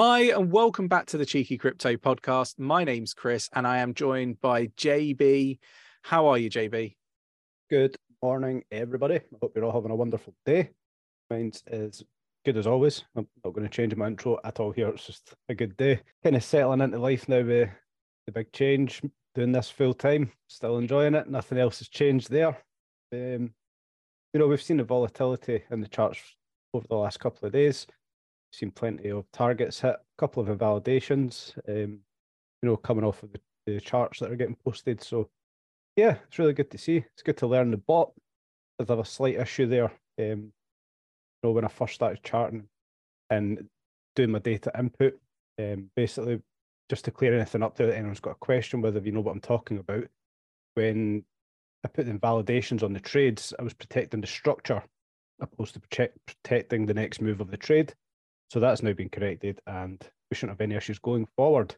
Hi, and welcome back to the Cheeky Crypto Podcast. My name's Chris, and I am joined by JB. How are you, JB? Good morning, everybody. I hope you're all having a wonderful day. Mine's is good as always. I'm not going to change my intro at all here. It's just a good day. Kind of settling into life now with the big change, doing this full time, still enjoying it. Nothing else has changed there. Um, you know, we've seen the volatility in the charts over the last couple of days seen plenty of targets hit, a couple of invalidations, um, you know, coming off of the, the, charts that are getting posted. So, yeah, it's really good to see. It's good to learn the bot. I have a slight issue there. Um, you know, when I first started charting and doing my data input, um, basically just to clear anything up there, anyone's got a question, whether you know what I'm talking about. When I put the invalidations on the trades, I was protecting the structure opposed to protect, protecting the next move of the trade. So that's now been corrected and we shouldn't have any issues going forward.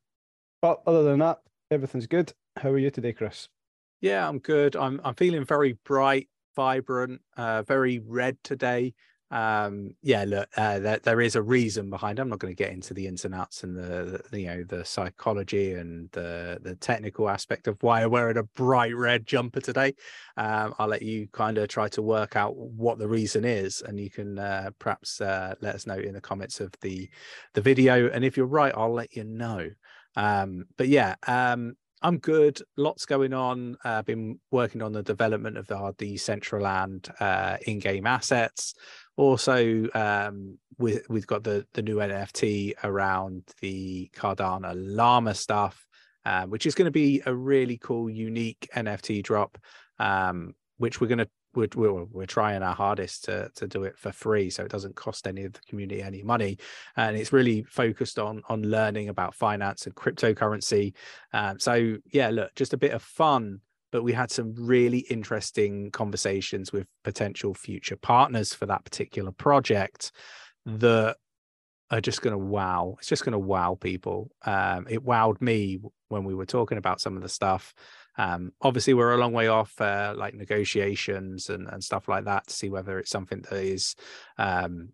But other than that, everything's good. How are you today, Chris? Yeah, I'm good. I'm I'm feeling very bright, vibrant, uh, very red today um yeah look uh, there, there is a reason behind it. i'm not going to get into the ins and outs and the, the, you know the psychology and the the technical aspect of why i'm wearing a bright red jumper today um i'll let you kind of try to work out what the reason is and you can uh, perhaps uh, let us know in the comments of the the video and if you're right i'll let you know um but yeah um I'm good. Lots going on. I've uh, been working on the development of our Decentraland uh, in-game assets. Also, um, we, we've got the the new NFT around the Cardano Llama stuff, um, which is going to be a really cool, unique NFT drop, um, which we're going to we're, we're, we're trying our hardest to to do it for free so it doesn't cost any of the community any money. And it's really focused on on learning about finance and cryptocurrency. Um, so yeah look just a bit of fun but we had some really interesting conversations with potential future partners for that particular project that are just going to wow it's just going to wow people. Um, it wowed me when we were talking about some of the stuff. Um, obviously we're a long way off uh, like negotiations and, and stuff like that to see whether it's something that is um,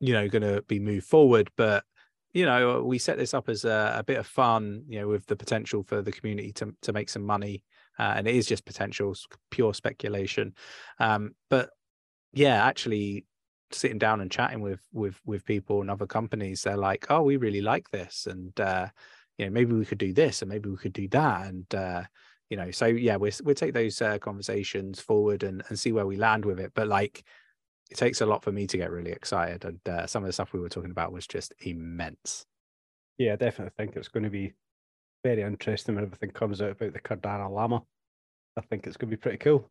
you know going to be moved forward but you know we set this up as a, a, bit of fun you know with the potential for the community to, to make some money uh, and it is just potential pure speculation. Um, but yeah actually sitting down and chatting with with with people and other companies they're like oh we really like this and uh you know maybe we could do this and maybe we could do that and uh you know so yeah we we'll take those uh, conversations forward and and see where we land with it. But like it takes a lot for me to get really excited and uh, some of the stuff we were talking about was just immense. Yeah i definitely think it's going to be very interesting when everything comes out about the Cardano Llama. I think it's going to be pretty cool.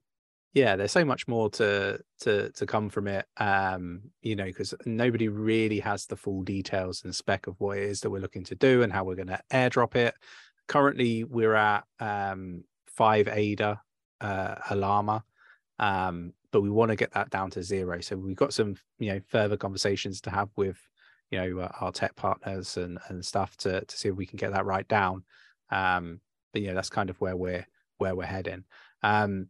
Yeah, there's so much more to to to come from it. Um, you know, because nobody really has the full details and spec of what it is that we're looking to do and how we're going to airdrop it. Currently, we're at um, five ADA uh, Alama, um, but we want to get that down to zero. So we've got some, you know, further conversations to have with, you know, uh, our tech partners and and stuff to to see if we can get that right down. Um, but yeah, that's kind of where we're where we're heading. Um,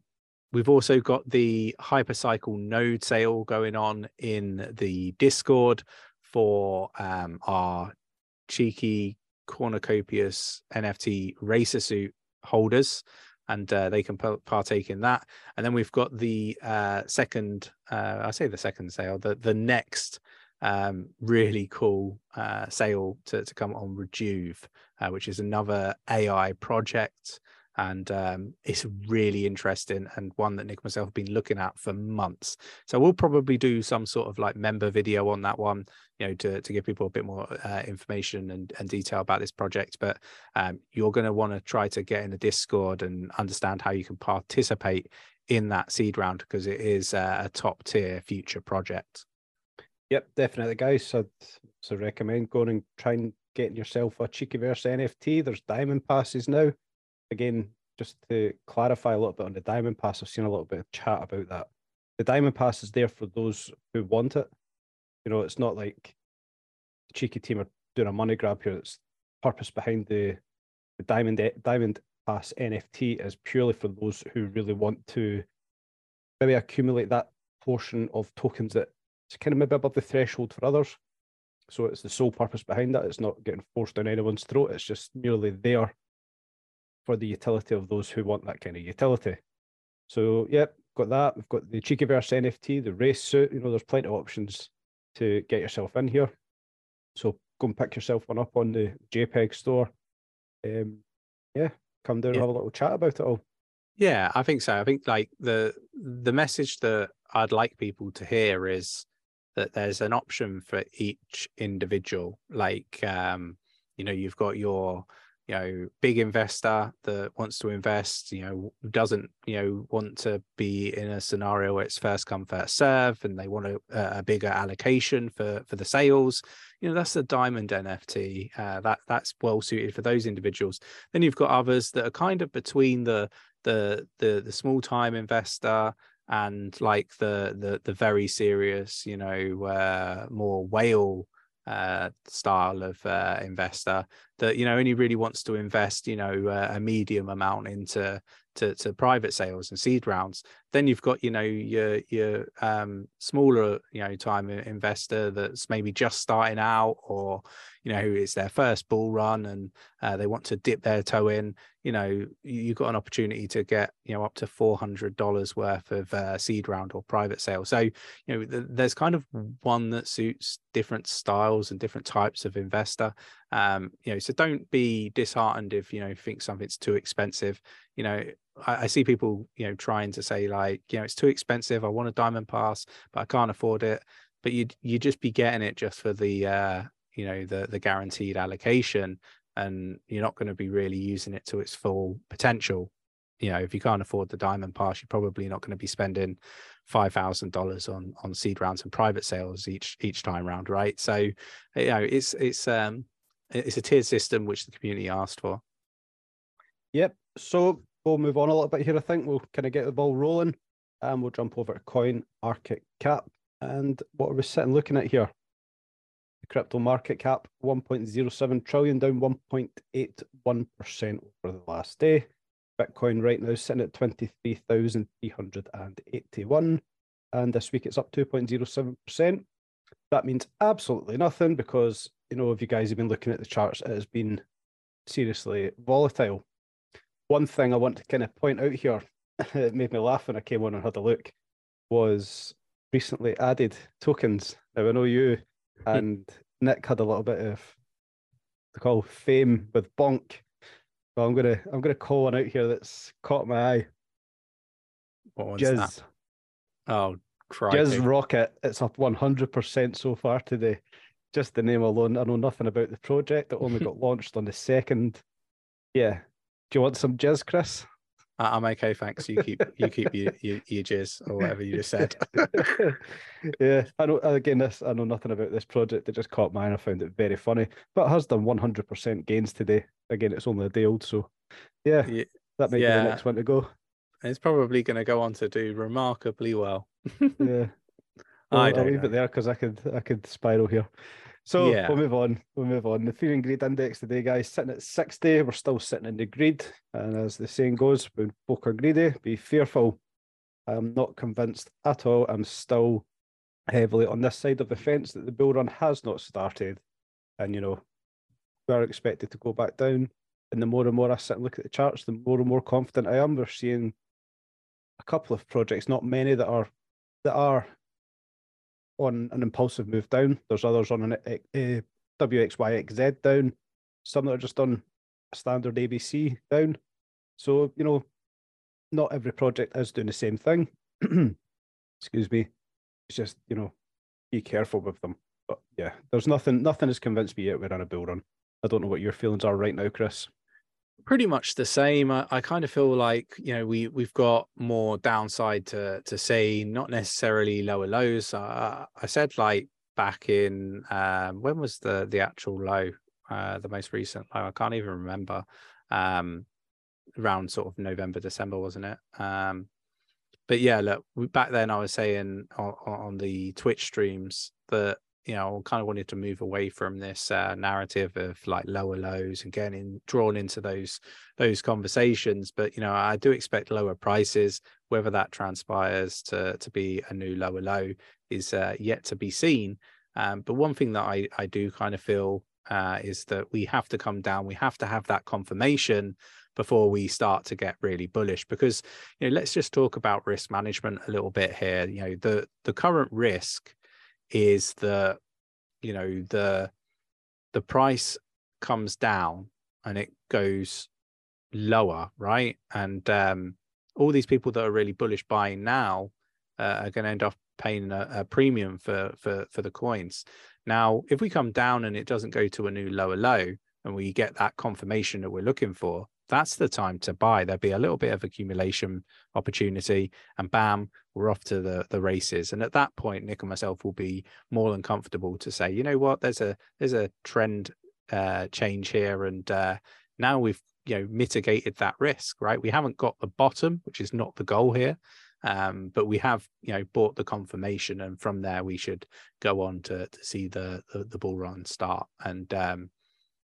we've also got the hypercycle node sale going on in the Discord for um, our cheeky Cornucopias NFT racer suit holders and uh, they can partake in that. And then we've got the uh, second, uh, I say the second sale, the the next um, really cool uh, sale to, to come on Rejuve, uh, which is another AI project. And um, it's really interesting and one that Nick and myself have been looking at for months. So we'll probably do some sort of like member video on that one, you know, to, to give people a bit more uh, information and, and detail about this project. But um, you're going to want to try to get in the Discord and understand how you can participate in that seed round because it is a top tier future project. Yep, definitely, guys. So, so recommend going and trying getting yourself a Cheekyverse NFT. There's diamond passes now. Again, just to clarify a little bit on the diamond pass, I've seen a little bit of chat about that. The diamond pass is there for those who want it. You know, it's not like the cheeky team are doing a money grab here. It's purpose behind the the diamond diamond pass NFT is purely for those who really want to maybe accumulate that portion of tokens that it's kind of maybe above the threshold for others. So it's the sole purpose behind that. It's not getting forced down anyone's throat. It's just merely there for the utility of those who want that kind of utility. So, yep, got that. We've got the Cheekyverse NFT, the race suit. You know, there's plenty of options to get yourself in here. So go and pick yourself one up on the JPEG store. Um, yeah, come down yeah. and have a little chat about it all. Yeah, I think so. I think like the the message that I'd like people to hear is that there's an option for each individual. Like um, you know, you've got your you know big investor that wants to invest you know doesn't you know want to be in a scenario where it's first come first serve and they want a, a bigger allocation for for the sales you know that's the diamond nft uh, that that's well suited for those individuals then you've got others that are kind of between the the the, the small time investor and like the the the very serious you know uh, more whale uh, style of uh, investor that you know only really wants to invest you know uh, a medium amount into to, to private sales and seed rounds. Then you've got you know your your um, smaller you know time investor that's maybe just starting out or you know it's their first bull run and uh, they want to dip their toe in. You know you've got an opportunity to get you know up to $400 worth of uh, seed round or private sale. So you know th- there's kind of one that suits different styles and different types of investor um you know so don't be disheartened if you know think something's too expensive. You know I, I see people you know trying to say like you know it's too expensive. I want a diamond pass but i can't afford it. But you you just be getting it just for the uh you know the the guaranteed allocation and you're not going to be really using it to its full potential. You know if you can't afford the diamond pass you're probably not going to be spending five thousand dollars on on seed rounds and private sales each each time round right? So you know it's it's um Uh, it's a tiered system which the community asked for yep so we'll move on a little bit here i think we'll kind of get the ball rolling and we'll jump over to coin market cap and what are we sitting looking at here the crypto market cap 1.07 trillion, down 1.81% over the last day. Bitcoin right now sitting at 23,381. And this week it's up 2.07%. That means absolutely nothing because, you know, if you guys have been looking at the charts, it has been seriously volatile. One thing I want to kind of point out here, it made me laugh when I came on and had a look, was recently added tokens. Now, I know you hmm. and Nick had a little bit of to call fame with Bonk. So I'm gonna I'm gonna call one out here that's caught my eye. What Jizz. that? Oh, crikey. Jizz Rocket. It's up 100% so far today. Just the name alone. I know nothing about the project. It only got launched on the second. Yeah. Do you want some jizz, Chris? I'm okay, thanks. You keep you keep your, your, your jizz or whatever you just said. yeah, I know. Again, this I know nothing about this project. It just caught mine. I found it very funny, but it has done 100% gains today. Again, it's only a day old, so yeah, yeah that might yeah. be the next one to go. It's probably going to go on to do remarkably well. yeah, well, I will leave know. it there because I could I could spiral here. So yeah. we'll move on. We'll move on. The fear and greed index today, guys, sitting at 60. We're still sitting in the greed. And as the saying goes, when folk are greedy, be fearful. I'm not convinced at all. I'm still heavily on this side of the fence that the bull run has not started. And, you know, we are expected to go back down. And the more and more I sit and look at the charts, the more and more confident I am. We're seeing a couple of projects, not many that are that are on an impulsive move down. There's others on an uh, eh, eh, WXYXZ down. Some that are just on standard ABC down. So, you know, not every project is doing the same thing. Excuse me. It's just, you know, be careful with them. But yeah, there's nothing nothing has convinced me yet we're on a bull run. I don't know what your feelings are right now, Chris pretty much the same. I, I, kind of feel like you know we we've got more downside to to see, not necessarily lower lows. Uh, I said like back in um, when was the the actual low, uh, the most recent low? I can't even remember. Um, around sort of November, December, wasn't it? Um, but yeah, look, back then I was saying on, on the Twitch streams that you know, kind of wanted to move away from this uh, narrative of like lower lows and getting drawn into those those conversations. But you know, I do expect lower prices. Whether that transpires to to be a new lower low is uh, yet to be seen. Um, but one thing that I, I do kind of feel uh, is that we have to come down. We have to have that confirmation before we start to get really bullish. Because you know, let's just talk about risk management a little bit here. You know, the the current risk is that you know the the price comes down and it goes lower, right? And um, all these people that are really bullish buying now uh, are going to end up paying a, a, premium for for for the coins. Now, if we come down and it doesn't go to a new lower low, and we get that confirmation that we're looking for, that's the time to buy. There'll be a little bit of accumulation opportunity, and bam, we're off to the the races. And at that point, Nick and myself will be more than comfortable to say, you know what, there's a there's a trend uh, change here, and uh, now we've you know mitigated that risk, right? We haven't got the bottom, which is not the goal here. Um, but we have, you know, bought the confirmation, and from there we should go on to to see the the, the bull run start. And um,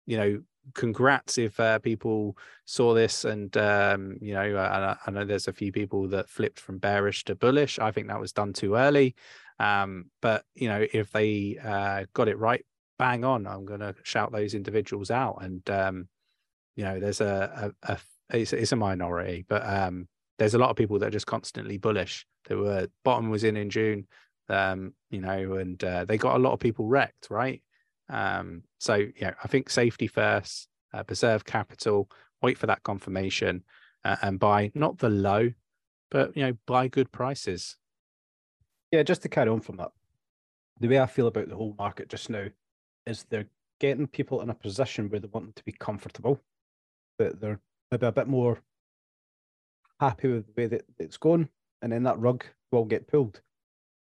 you know, congrats if uh, people saw this and um, you know I, I, know there's a few people that flipped from bearish to bullish. I think that was done too early. Um, but you know if they uh, got it right bang on i'm going to shout those individuals out. And um, you know there's a, a, a it's, it's, a minority but um, there's a lot of people that are just constantly bullish. They were bottom was in in june um, you know and uh, they got a lot of people wrecked right um, so yeah, I think safety first, uh, preserve capital, wait for that confirmation, uh, and buy not the low, but you know buy good prices. Yeah, just to carry on from that, the way I feel about the whole market just now is they're getting people in a position where they want them to be comfortable, that they're maybe a bit more happy with the way that it's going, and then that rug will get pulled.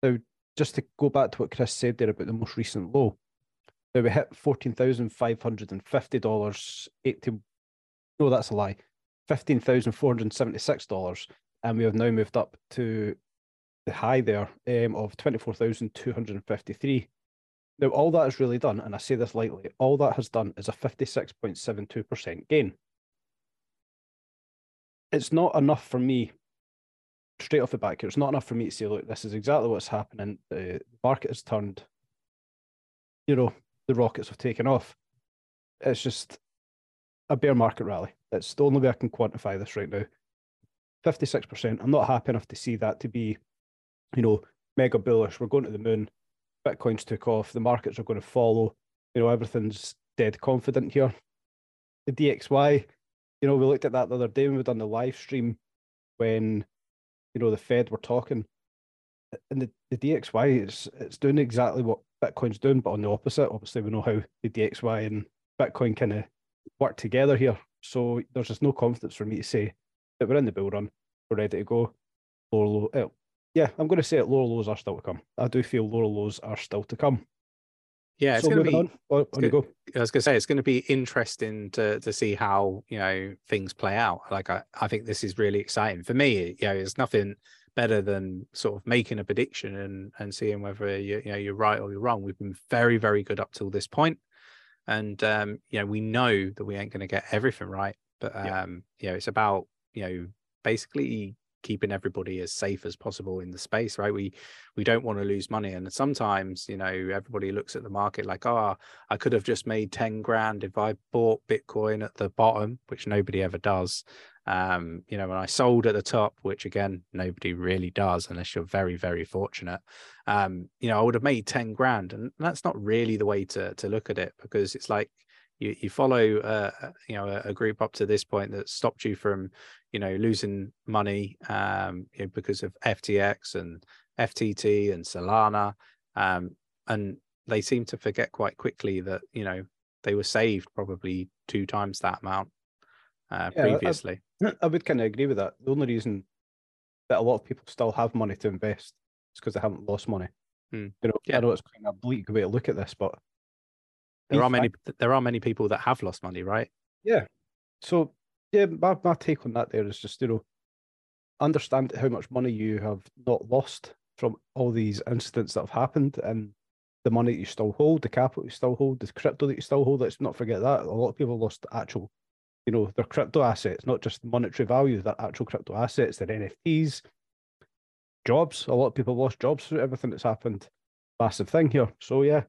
Now, just to go back to what Chris said there about the most recent low, now we hit fourteen thousand five hundred and fifty dollars. Eighty, no, that's a lie. Fifteen thousand four hundred seventy-six dollars, and we have now moved up to the high there um, of twenty-four thousand two hundred fifty-three. Now, all that has really done, and I say this lightly, all that has done is a fifty-six point seven two percent gain. It's not enough for me straight off the back here, it's not enough for me to say, look, this is exactly what's happening. The market has turned, you know, the rockets have taken off. It's just a bear market rally. It's the only way I can quantify this right now. 56%. I'm not happy enough to see that to be, you know, mega bullish. We're going to the moon. Bitcoin's took off. The markets are going to follow. You know, everything's dead confident here. The DXY, you know, we looked at that the other day when we done the live stream when, you know, the Fed were talking. And the, the DXY is it's doing exactly what Bitcoin's doing, but on the opposite. Obviously, we know how the DXY and Bitcoin kind of work together here. So there's just no confidence for me to say that we're in the bull run, we're ready to go. Lower low, uh, yeah, I'm going to say it. Lower lows are still to come. I do feel lower lows are still to come. Yeah, it's so going to be. On, on, on go. I was going to say it's going to be interesting to to see how you know things play out. Like I, I think this is really exciting for me. You know, it's nothing better than sort of making a prediction and and seeing whether you, you know you're right or you're wrong. We've been very very good up till this point, and um, you know we know that we ain't going to get everything right, but um, yeah. you know it's about you know basically keeping everybody as safe as possible in the space right? We we don't want to lose money and sometimes you know everybody looks at the market like oh i could have just made 10 grand if i bought bitcoin at the bottom which nobody ever does. Um you know when i sold at the top which again nobody really does unless you're very very fortunate. Um you know i would have made 10 grand and that's not really the way to to look at it because it's like you, you follow uh, you know a, a, group up to this point that stopped you from you know losing money um, you know, because of FTX and FTT and Solana um, and they seem to forget quite quickly that you know they were saved probably two times that amount uh, yeah, previously. I, I would kind of agree with that. The only reason that a lot of people still have money to invest is because they haven't lost money. Hmm. You know, yeah. I know it's kind of a bleak way to look at this, but there are many there are many people that have lost money, right? Yeah. So yeah, my, my take on that there is just, you know, understand how much money you have not lost from all these incidents that have happened and the money that you still hold, the capital you still hold, the crypto that you still hold. Let's not forget that. A lot of people lost actual, you know, their crypto assets, not just the monetary value, their actual crypto assets, their NFTs, jobs. A lot of people lost jobs through everything that's happened. massive thing here. So yeah,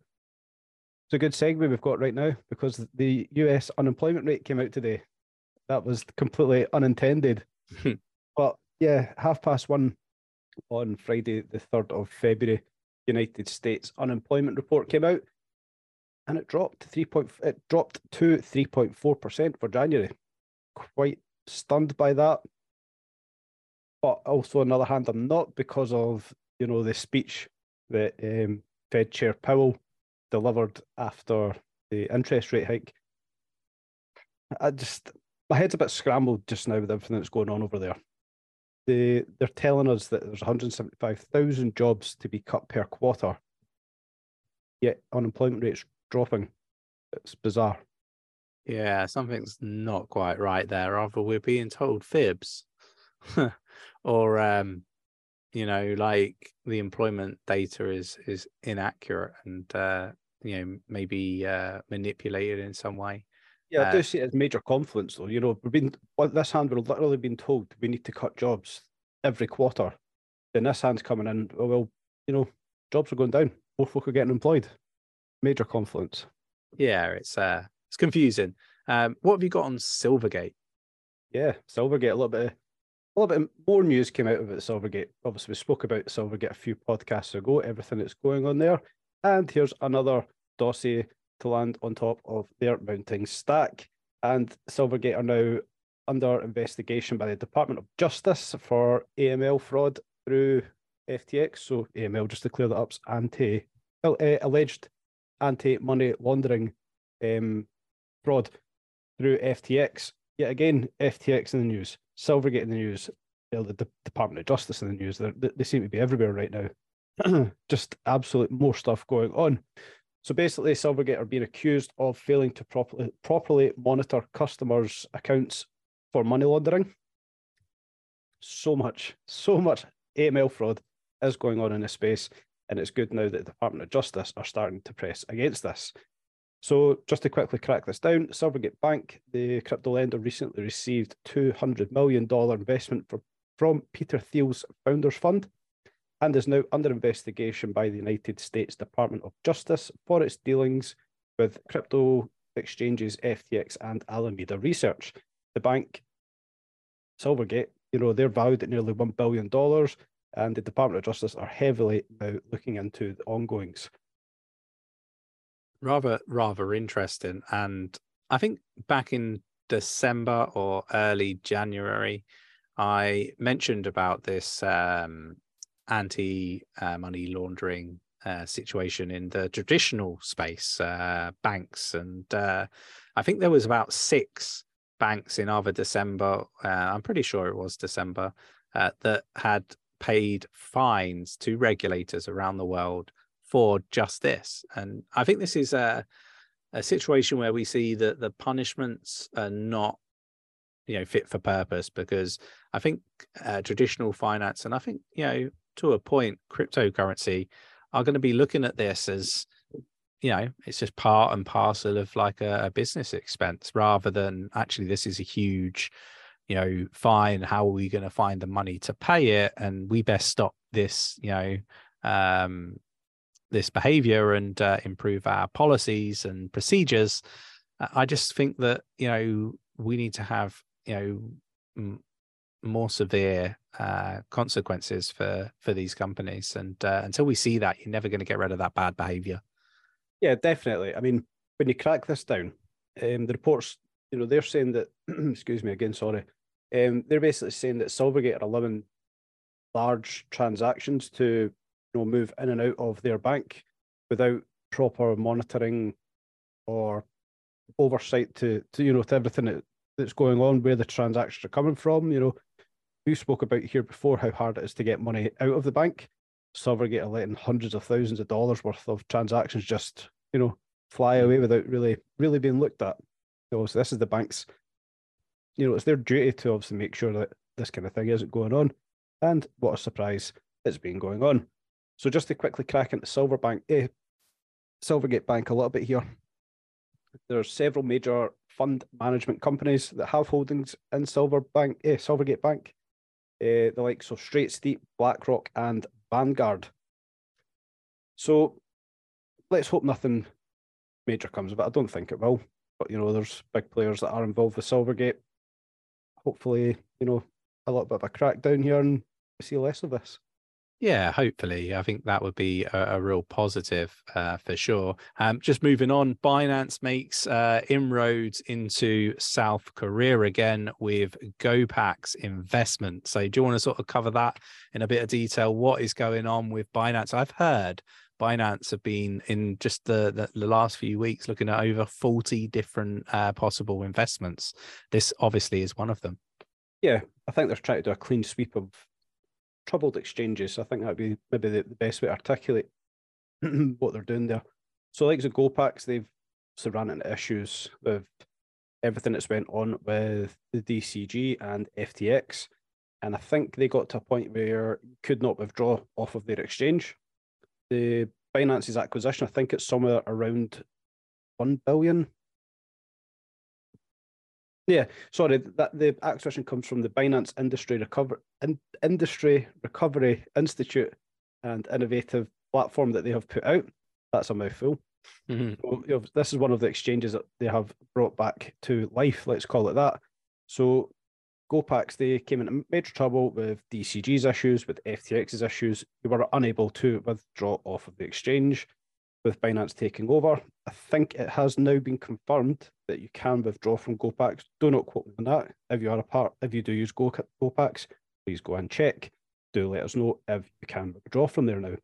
it's a good segue we've got right now because the US unemployment rate came out today. That was completely unintended. but yeah, half past one on Friday, the 3rd of February, United States unemployment report came out and it dropped to three point it dropped to 3.4% for January. Quite stunned by that. But also on the other hand, I'm not because of you know the speech that um, Fed Chair Powell delivered after the interest rate hike. I just my head's a bit scrambled just now with everything that's going on over there. They they're telling us that there's 175,000 jobs to be cut per quarter. Yet unemployment rates dropping. It's bizarre. Yeah, something's not quite right there. Either we're being told fibs, or um, you know, like the employment data is is inaccurate and uh, you know maybe uh, manipulated in some way. Yeah, I do uh, see it as major confluence, though. You know, we've been this hand, we're literally been told we need to cut jobs every quarter. Then this hand's coming in. Oh, well, you know, jobs are going down. More folk are getting employed. Major confluence. Yeah, it's uh, it's confusing. Um, what have you got on Silvergate? Yeah, Silvergate. A little bit, a little bit more news came out of it. Silvergate. Obviously, we spoke about Silvergate a few podcasts ago. Everything that's going on there, and here's another dossier to land on top of their mounting stack. And Silvergate are now under investigation by the Department of Justice for AML fraud through FTX. So AML, just to clear that up, anti uh, alleged anti money laundering um, fraud through FTX. Yet again, FTX in the news, Silvergate in the news, the D- Department of Justice in the news. They, they seem to be everywhere right now. just absolute more stuff going on. So basically, Silvergate are being accused of failing to properly properly monitor customers' accounts for money laundering. So much, so much AML fraud is going on in this space, and it's good now that the Department of Justice are starting to press against this. So, just to quickly crack this down, Silvergate Bank, the crypto lender, recently received $200 million investment from, from Peter Thiel's Founders Fund and is now under investigation by the United States Department of Justice for its dealings with crypto exchanges FTX and Alameda Research. The bank, Silvergate, you know, they're valued at nearly $1 billion, and the Department of Justice are heavily now looking into the ongoings rather rather interesting and i think back in december or early january i mentioned about this um, anti uh, money laundering uh, situation in the traditional space uh, banks and uh, i think there was about six banks in either december uh, i'm pretty sure it was december uh, that had paid fines to regulators around the world for just this. And I think this is a, a situation where we see that the punishments are not you know fit for purpose because i think traditional finance and i think you know to a point cryptocurrency are going to be looking at this as you know it's just part and parcel of like a, a business expense rather than actually this is a huge you know fine. How are we going to find the money to pay it? And we best stop this you know um this behavior and uh, improve our policies and procedures. I just think that you know we need to have you know m- more severe uh, consequences for for these companies. And uh, until we see that you're never going to get rid of that bad behavior. Yeah definitely. I mean when you crack this down um, the reports you know they're saying that excuse me again sorry. Um, they're basically saying that silvergate are allowing large transactions to you know, move in and out of their bank without proper monitoring or oversight to, to you know to everything that, that's going on, where the transactions are coming from. You know, we spoke about here before how hard it is to get money out of the bank. Silvergate are letting hundreds of thousands of dollars worth of transactions just you know fly away without really really being looked at. So, this is the bank's, you know, it's their duty to obviously make sure that this kind of thing isn't going on. And what a surprise it's been going on. So just to quickly crack into Silverbank, eh, Silvergate Bank a little bit here. There's several major fund management companies that have holdings in Silverbank, eh, Silvergate Bank, Eh, the likes of State Street, BlackRock, and Vanguard. So let's hope nothing major comes of it. I don't think it will, but you know, there's big players that are involved with Silvergate. Hopefully, you know, a little bit of a crackdown here and we see less of this. Yeah, hopefully. I think that would be a, a real positive uh, for sure. Um, just moving on, Binance makes uh, inroads into South Korea again with GoPax investment. So, do you want to sort of cover that in a bit of detail? What is going on with Binance? I've heard Binance have been in just the, the, last few weeks looking at over 40 different uh, possible investments. This obviously is one of them. Yeah, I think they're trying to do a clean sweep of troubled exchanges. I think that would be maybe the, the best way to articulate what they're doing there. So, like the GoPax, they've ran into issues with everything that's went on with the DCG and FTX. And I think they got to a point where you could not withdraw off of their exchange. The Binance's acquisition, I think it's somewhere around 1 billion yeah, sorry, that the acquisition comes from the Binance Industry Recover In, Industry Recovery Institute and innovative platform that they have put out. That's a mouthful. Mm-hmm. So, you know, this is one of the exchanges that they have brought back to life. Let's call it that. So, GoPax they came into major trouble with DCG's issues, with FTX's issues. They were unable to withdraw off of the exchange with Binance taking over. I think it has now been confirmed that you can withdraw from GoPax. Do not quote me on that. If you are a part, if you do use Go, GoPax, please go and check. Do let us know if you can withdraw from there now.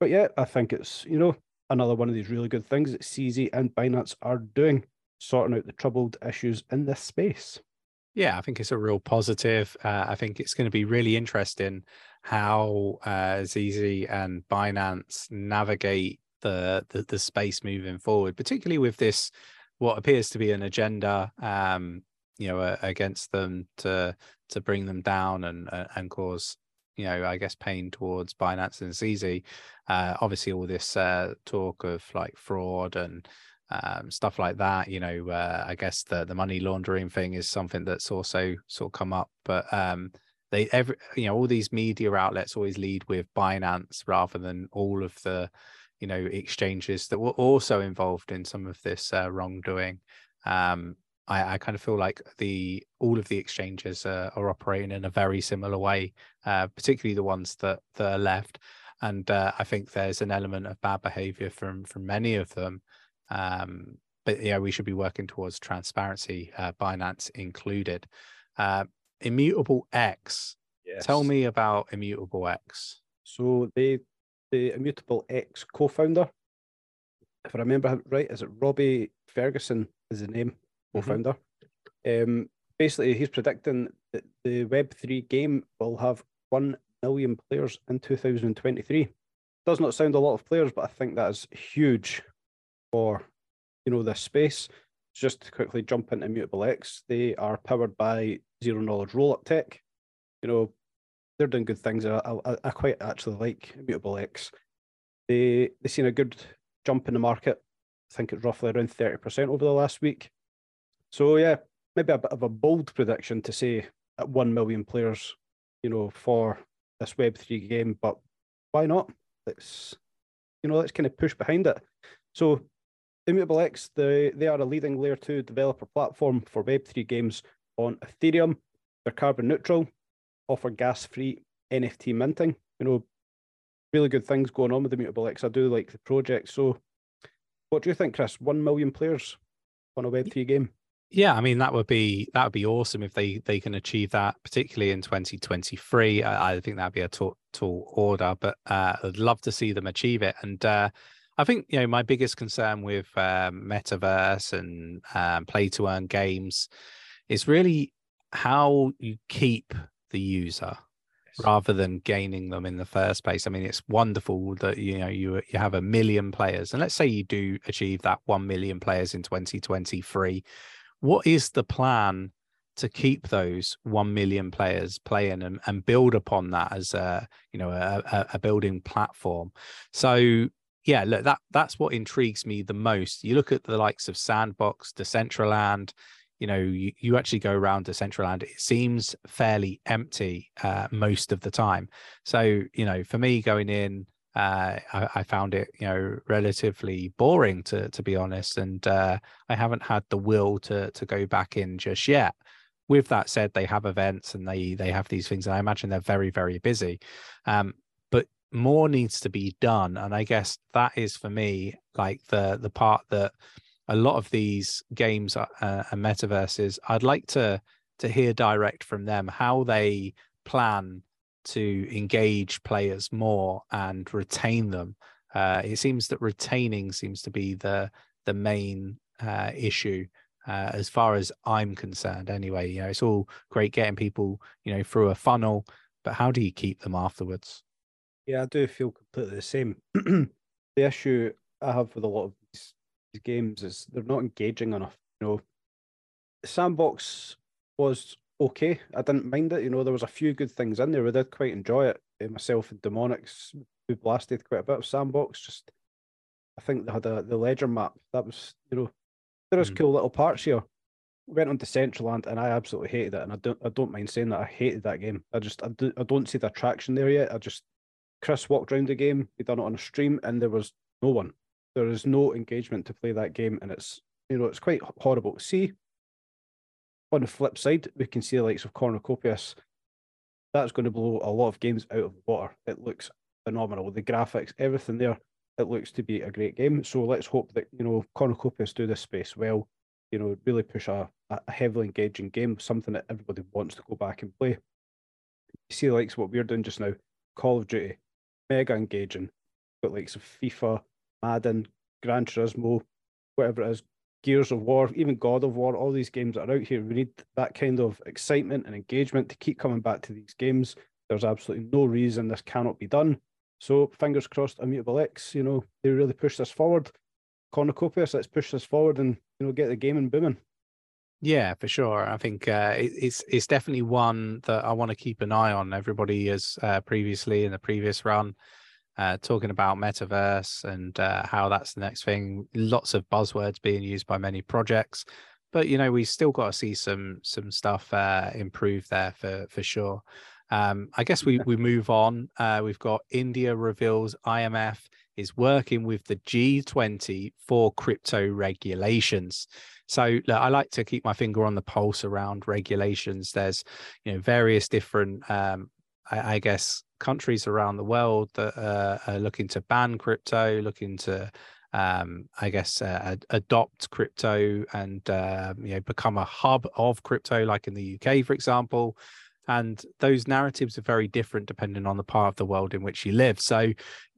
But yeah, I think it's, you know, another one of these really good things that CZ and Binance are doing, sorting out the troubled issues in this space. Yeah, I think it's a real positive. Uh, I think it's going to be really interesting how uh, CZ and Binance navigate the, the the space moving forward, particularly with this what appears to be an agenda, um, you know, uh, against them to to bring them down and uh, and cause you know, I guess pain towards Binance and CZ. Uh, obviously, all this uh, talk of like fraud and um, stuff like that. You know, uh, I guess the the money laundering thing is something that's also sort of come up, but um, they every you know all these media outlets always lead with Binance rather than all of the you know exchanges that were also involved in some of this uh, wrongdoing. Um, I, I, kind of feel like the all of the exchanges uh, are operating in a very similar way, uh, particularly the ones that that are left. And uh, I think there's an element of bad behavior from from many of them. Um, but yeah, we should be working towards transparency, uh, Binance included. Uh, Immutable X. Yes. Tell me about Immutable X. So they the Immutable X co-founder. If I remember right, is it Robbie Ferguson is the name mm-hmm. co-founder? Mm-hmm. Um, basically, he's predicting that the Web3 game will have 1 million players in 2023. Does not sound a lot of players, but I think that is huge for, you know, this space. Just to quickly jump into Immutable X, they are powered by zero knowledge rollup tech. You know, they're doing good things. I, I, I quite actually like Immutable X. They they seen a good jump in the market. I think it's roughly around thirty percent over the last week. So yeah, maybe a bit of a bold prediction to say at one million players, you know, for this Web three game. But why not? Let's you know let's kind of push behind it. So Immutable X, they, they are a leading layer two developer platform for Web3 games on Ethereum. They're carbon neutral, offer gas free NFT minting. You know, really good things going on with the Immutable X. I do like the project. So, what do you think, Chris? One million players on a Web three game. Yeah, I mean that would be that would be awesome if they they can achieve that, particularly in 2023. I, I think that'd be a tall, tall order, but uh, I'd love to see them achieve it. And uh, I think you know my biggest concern with um, metaverse and um, play to earn games is really how you keep the user rather than gaining them in the first place. I mean, it's wonderful that you know you you have a million players, and let's say you do achieve that one million players in 2023. What is the plan to keep those one million players playing and, and build upon that as a you know a, a building platform? So yeah, look that that's what intrigues me the most. You look at the likes of Sandbox, Decentraland, you know you, you actually go around Decentraland it seems fairly empty uh, most of the time so you know for me going in uh, I, I, found it, you know, relatively boring to to be honest, and uh, I haven't had the will to to go back in just yet. With that said, they have events and they they have these things, and I imagine they're very very busy. Um, but more needs to be done, and I guess that is for me like the the part that a lot of these games are, uh, and metaverses. I'd like to to hear direct from them how they plan to engage players more and retain them. Uh, it seems that retaining seems to be the the main uh, issue uh, as far as I'm concerned. Anyway, you know, it's all great getting people, you know, through a funnel, but how do you keep them afterwards? Yeah, I do feel completely the same. the issue I have with a lot of games is they're not engaging enough. You know, Sandbox was okay. I didn't mind it. You know, there was a few good things in there. I did quite enjoy it. Uh, myself and Demonics, we blasted quite a bit of sandbox. Just, I think they had a, the ledger map. That was, you know, there is mm. cool little parts here. Went on to Decentraland and I absolutely hated it. And I don't, I don't mind saying that I hated that game. I just, I, do, I don't see the attraction there yet. I just, Chris walked around the game. He done it on a stream, and there was no one. There is no engagement to play that game, and it's, you know, it's quite horrible to see on the flip side, we can see the likes of Cornucopias. That's going to blow a lot of games out of the water. It looks phenomenal. The graphics, everything there, it looks to be a great game. So let's hope that, you know, Cornucopias do this space well, you know, really push a, a heavily engaging game, something that everybody wants to go back and play. You see, likes what we're doing just now, Call of Duty, mega engaging. But likes of FIFA, Madden, Gran Turismo, whatever it is, Gears of War, even God of War, all these games that are out here. We need that kind of excitement and engagement to keep coming back to these games. There's absolutely no reason this cannot be done. So fingers crossed, Immutable X, you know, they really push this forward. Cornucopias, let's push this forward and you know get the gaming booming. Yeah, for sure. I think uh, it, it's it's definitely one that I want to keep an eye on. Everybody has uh, previously in the previous run uh, talking about metaverse and uh, how that's the next thing. Lots of buzzwords being used by many projects, but you know we still got to see some some stuff uh, improve there for for sure. Um, I guess we we move on. Uh, we've got India reveals IMF is working with the G20 for crypto regulations. So look, I like to keep my finger on the pulse around regulations. There's you know various different um, I, I, guess countries around the world that uh, are looking to ban crypto, looking to, um, I guess, uh, adopt crypto and uh, you know become a hub of crypto, like in the UK, for example. And those narratives are very different depending on the part of the world in which you live. So,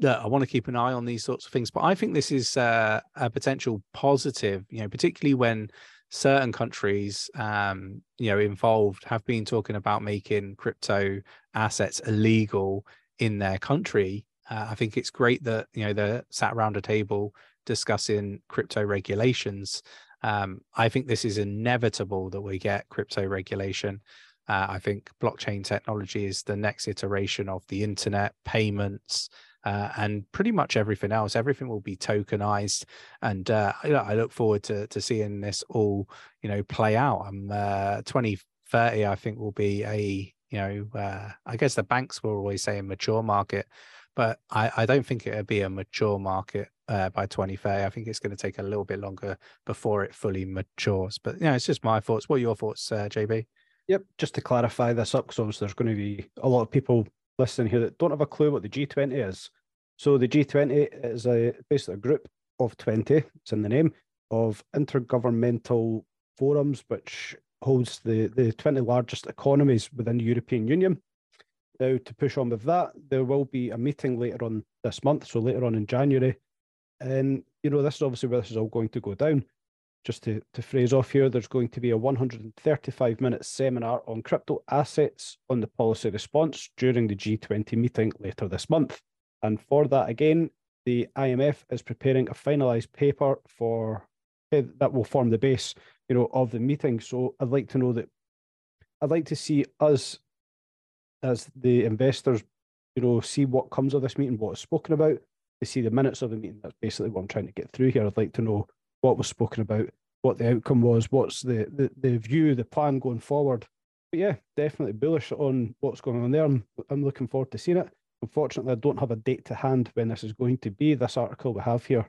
I want to keep an eye on these sorts of things. But I think this is uh, a potential positive, you know, particularly when certain countries um, you know involved have been talking about making crypto assets illegal in their country. Uh, i think it's great that you know they're sat around a table discussing crypto regulations. Um, i think this is inevitable that we get crypto regulation. Uh, i think blockchain technology is the next iteration of the internet payments uh, and pretty much everything else. Everything will be tokenized, and uh, I look forward to to seeing this all you know play out. Um, uh, 2030, I think, will be a you know uh, I guess the banks will always say a mature market, but I, I don't think it'll be a mature market uh, by 2030. I think it's going to take a little bit longer before it fully matures. But you know, it's just my thoughts. What are your thoughts, uh, JB? Yep, just to clarify this up, because obviously there's going to be a lot of people listening here that don't have a clue what the G20 is. So the G20 is a basically a group of 20, it's in the name, of intergovernmental forums, which holds the, the 20 largest economies within the European Union. Now, to push on with that, there will be a meeting later on this month, so later on in January. And, you know, this is obviously where this is all going to go down. Just to, to phrase off here, there's going to be a 135 minute seminar on crypto assets on the policy response during the G20 meeting later this month. And for that, again, the IMF is preparing a finalised paper for eh, that will form the base, you know, of the meeting. So I'd like to know that I'd like to see us as the investors, you know, see what comes of this meeting, what is spoken about, to see the minutes of the meeting. That's basically what I'm trying to get through here. I'd like to know what was spoken about, what the outcome was, what's the the, the view, the plan going forward. But yeah, definitely bullish on what's going on there. I'm, I'm looking forward to seeing it Unfortunately, I don't have a date to hand when this is going to be. This article we have here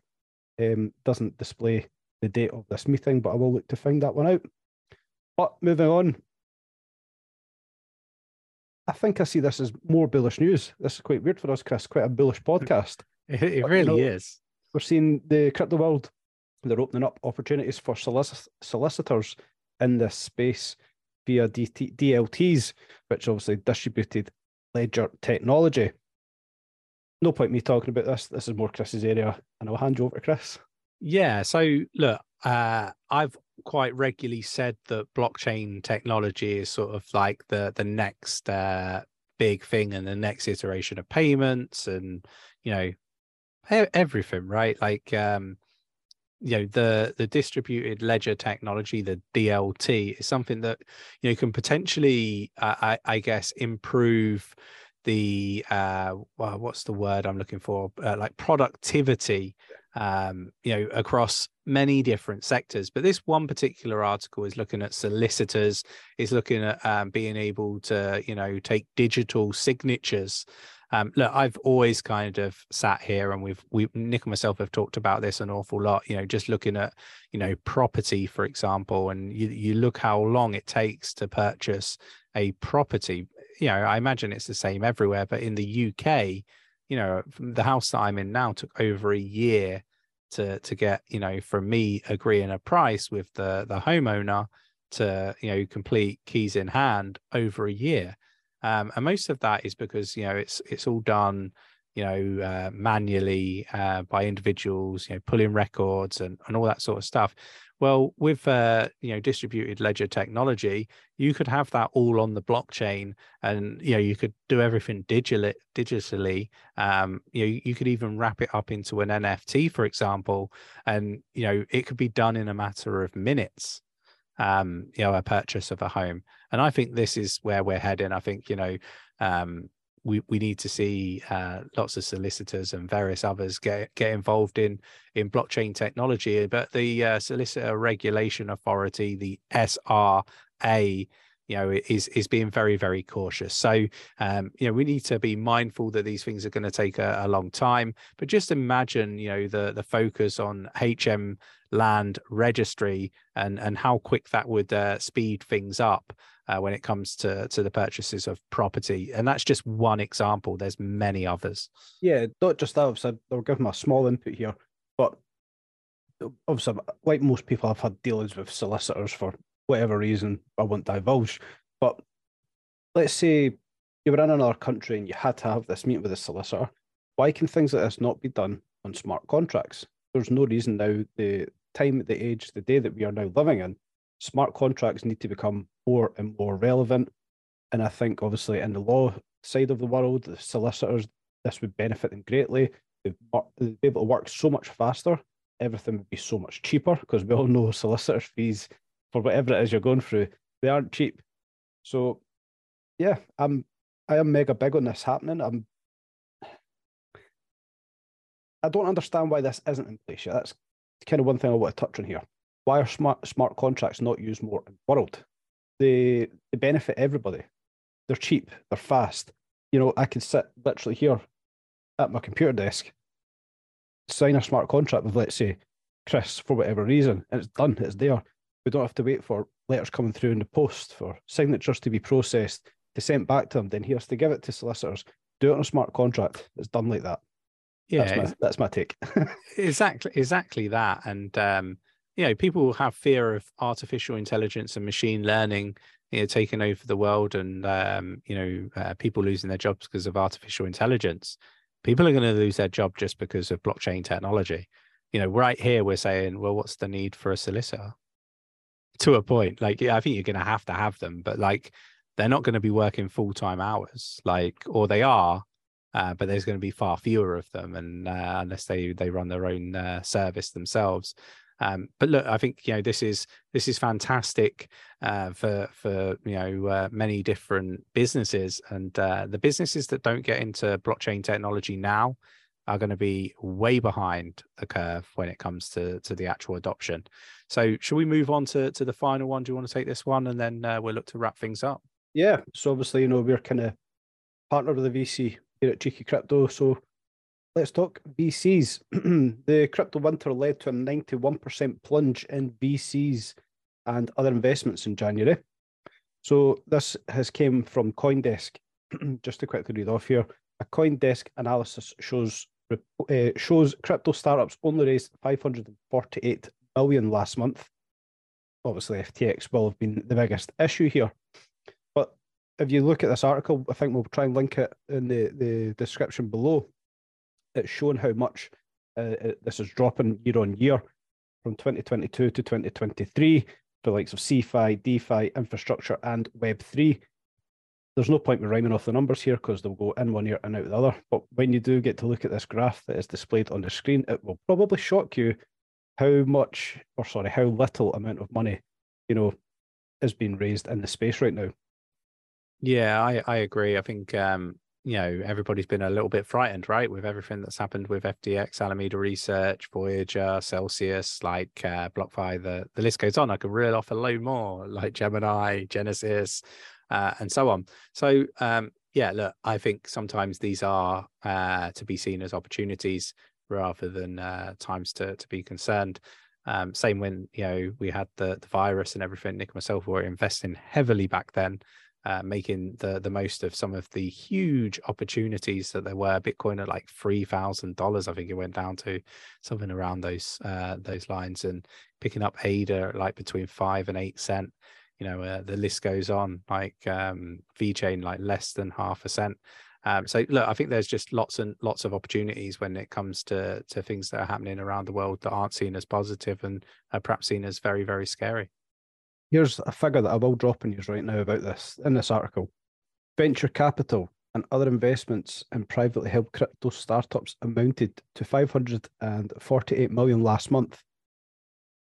um, doesn't display the date of this meeting, but I will look to find that one out. But moving on, I think I see this as more bullish news. This is quite weird for us, Chris. Quite a bullish podcast. It, it really you know, is. We're seeing the crypto world. They're opening up opportunities for solic- solicitors in this space via DT- DLTs, which obviously distributed ledger technology. No point me talking about this. This is more Chris's area, and I'll hand you over to Chris. Yeah. So look, uh, I've quite regularly said that blockchain technology is sort of like the the next uh, big thing and the next iteration of payments and you know everything, right? Like um, you know the the distributed ledger technology the dlt is something that you know can potentially uh, I, I guess improve the uh well, what's the word i'm looking for? Uh, like productivity um you know across many different sectors. But this one particular article is looking at solicitors is looking at um, being able to you know take digital signatures um, look, I've always kind of sat here and we've we Nick and myself have talked about this an awful lot. You know, just looking at you know property, for example, and you you look how long it takes to purchase a property. You know, I imagine it's the same everywhere, but in the UK, you know, the house that I'm in now took over a year to to get you know from me agreeing a price with the the homeowner to you know complete keys in hand over a year um, and most of that is because you know it's it's all done you know uh, manually uh, by individuals you know pulling records and, and all that sort of stuff. Well with uh, you know distributed ledger technology you could have that all on the blockchain and you know you could do everything digitally digitally. Um, you know you could even wrap it up into an nft for example and you know it could be done in a matter of minutes um, you know, a purchase of a home. And I think this is where we're heading. I think, you know, um, we, we need to see uh, lots of solicitors and various others get get involved in in blockchain technology. But the uh, Solicitor Regulation Authority, the SRA, you know is is being very very cautious. So um, you know we need to be mindful that these things are going to take a, a, long time but just imagine you know the the focus on hm land registry and and how quick that would uh, speed things up uh, when it comes to to the purchases of property. And that's just one example. There's many others. Yeah not just that. Obviously i'll give them a small input here but obviously like most people i've had dealings with solicitors for whatever reason I won't divulge. But let's say you were in another country and you had to have this meeting with a solicitor. Why can things like this not be done on smart contracts? There's no reason now, the time, the age, the day that we are now living in, smart contracts need to become more and more relevant. And I think obviously in the law side of the world, the solicitors, this would benefit them greatly. They'd be able to work so much faster. Everything would be so much cheaper because we all know solicitors' fees for whatever it is you're going through. They aren't cheap. So yeah, I'm I am mega big on this happening. I'm I don't understand why this isn't in place yet. That's kind of one thing I want to touch on here. Why are smart smart contracts not used more in the world? They they benefit everybody. They're cheap, they're fast. You know, I can sit literally here at my computer desk, sign a smart contract with let's say Chris for whatever reason, and it's done, it's there. We don't have to wait for letters coming through in the post for signatures to be processed to sent back to him. Then he has to give it to solicitors. Do it on a smart contract. It's done like that. Yeah, that's my, that's my take. exactly, exactly that. And um, you know, people have fear of artificial intelligence and machine learning, you know, taking over the world, and um, you know, uh, people losing their jobs because of artificial intelligence. People are going to lose their job just because of blockchain technology. You know, right here we're saying, well, what's the need for a solicitor? To a point. Like, yeah, I think you're going to have to have them, but like, they're not going to be working full time hours, like, or they are, uh, but there's going to be far fewer of them, and uh, unless they they run their own uh, service themselves. Um, but look, I think you know this is this is fantastic uh, for for you know uh, many different businesses, and uh, the businesses that don't get into blockchain technology now are going to be way behind the curve when it comes to to the actual adoption. So, should we move on to to the final one? Do you want to take this one, and then uh, we'll look to wrap things up? Yeah. So obviously, you know, we're kind of partnered with the VC here at Cheeky Crypto. So let's talk VCs. the crypto winter led to a 91% plunge in VCs and other investments in January. So this has came from CoinDesk. Just to quickly read off here, a CoinDesk analysis shows uh, shows crypto startups only raised 548 million last month. Obviously, FTX will have been the biggest issue here. But if you look at this article, I think we'll try and link it in the, the description below. It's showing how much uh, this is dropping year on year from 2022 to 2023 the likes of CeFi, DeFi, infrastructure, and Web3. There's no point in rhyming off the numbers here because they'll go in one year and out the other. But when you do get to look at this graph that is displayed on the screen, it will probably shock you how much, or sorry, how little amount of money, you know, is being raised in the space right now. Yeah, I, I agree. I think um, you know everybody's been a little bit frightened right with everything that's happened with FTX, alameda research voyager celsius like uh, blockfi the, the list goes on i could reel off a load more like gemini genesis uh, and so on so um, yeah look i think sometimes these are uh, to be seen as opportunities rather than uh, times to, to be concerned um, same when you know we had the, the virus and everything nick and myself were investing heavily back then uh, making the the most of some of the huge opportunities that there were. Bitcoin at like three thousand dollars, I think it went down to something around those uh, those lines, and picking up ADA like between five and eight cent. You know, uh, the list goes on. Like um, VeChain, like less than half a cent. Um, so look, I think there's just lots and lots of opportunities when it comes to to things that are happening around the world that aren't seen as positive and are perhaps seen as very very scary. Here's a figure that I will drop in you right now about this in this article. Venture capital and other investments in privately held crypto startups amounted to 548 million last month.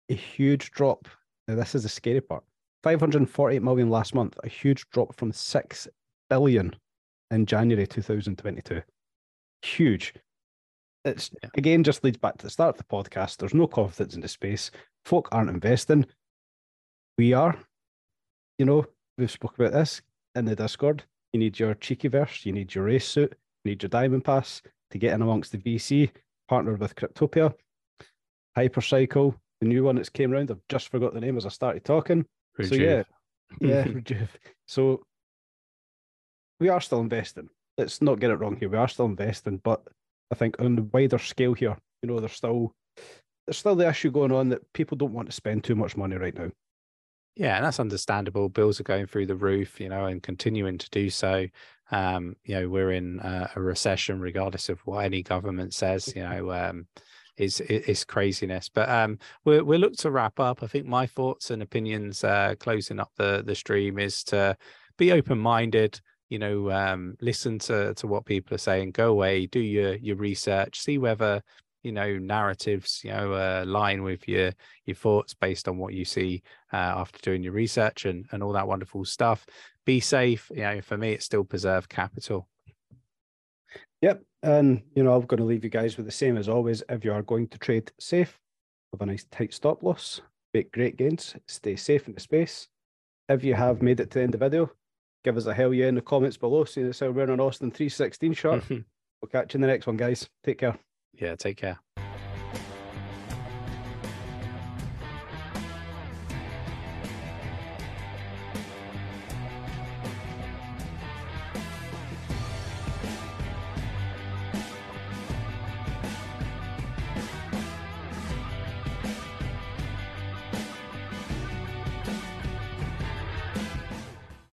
A huge drop. Now, this is the scary part 548 million last month, a huge drop from 6 billion in January 2022. Huge. It's yeah. again just leads back to the start of the podcast. There's no confidence in the space. Folk aren't investing we are. You know, we've spoke about this in the Discord. You need your cheeky verse, you need your race suit, you need your diamond pass to get in amongst the VC, partnered with Cryptopia. Hypercycle, the new one that's came around. I've just forgot the name as I started talking. So yeah, yeah. So we are still investing. Let's not get it wrong here. We are still investing, but I think on the wider scale here, you know, there's still there's still the issue going on that people don't want to spend too much money right now. Yeah, and that's understandable. Bills are going through the roof, you know, and continuing to do so. Um, you know, we're in uh, a recession, regardless of what any government says. You know, um, is is craziness. But um, we'll we'll look to wrap up. I think my thoughts and opinions, uh, closing up the the stream, is to be open minded. You know, um, listen to to what people are saying. Go away, do your your research, see whether you know narratives you know uh, line with your your thoughts based on what you see uh, after doing your research and and all that wonderful stuff be safe you know for me it's still preserve capital yep and you know i'm going to leave you guys with the same as always. If you are going to trade safe have a nice tight stop loss make great gains stay safe in the space. If you have made it to the end of the video give us a hell yeah in the comments below. See this how we're wearing an austin 316 shot we'll catch you in the next one guys. Take care. Yeah, take care.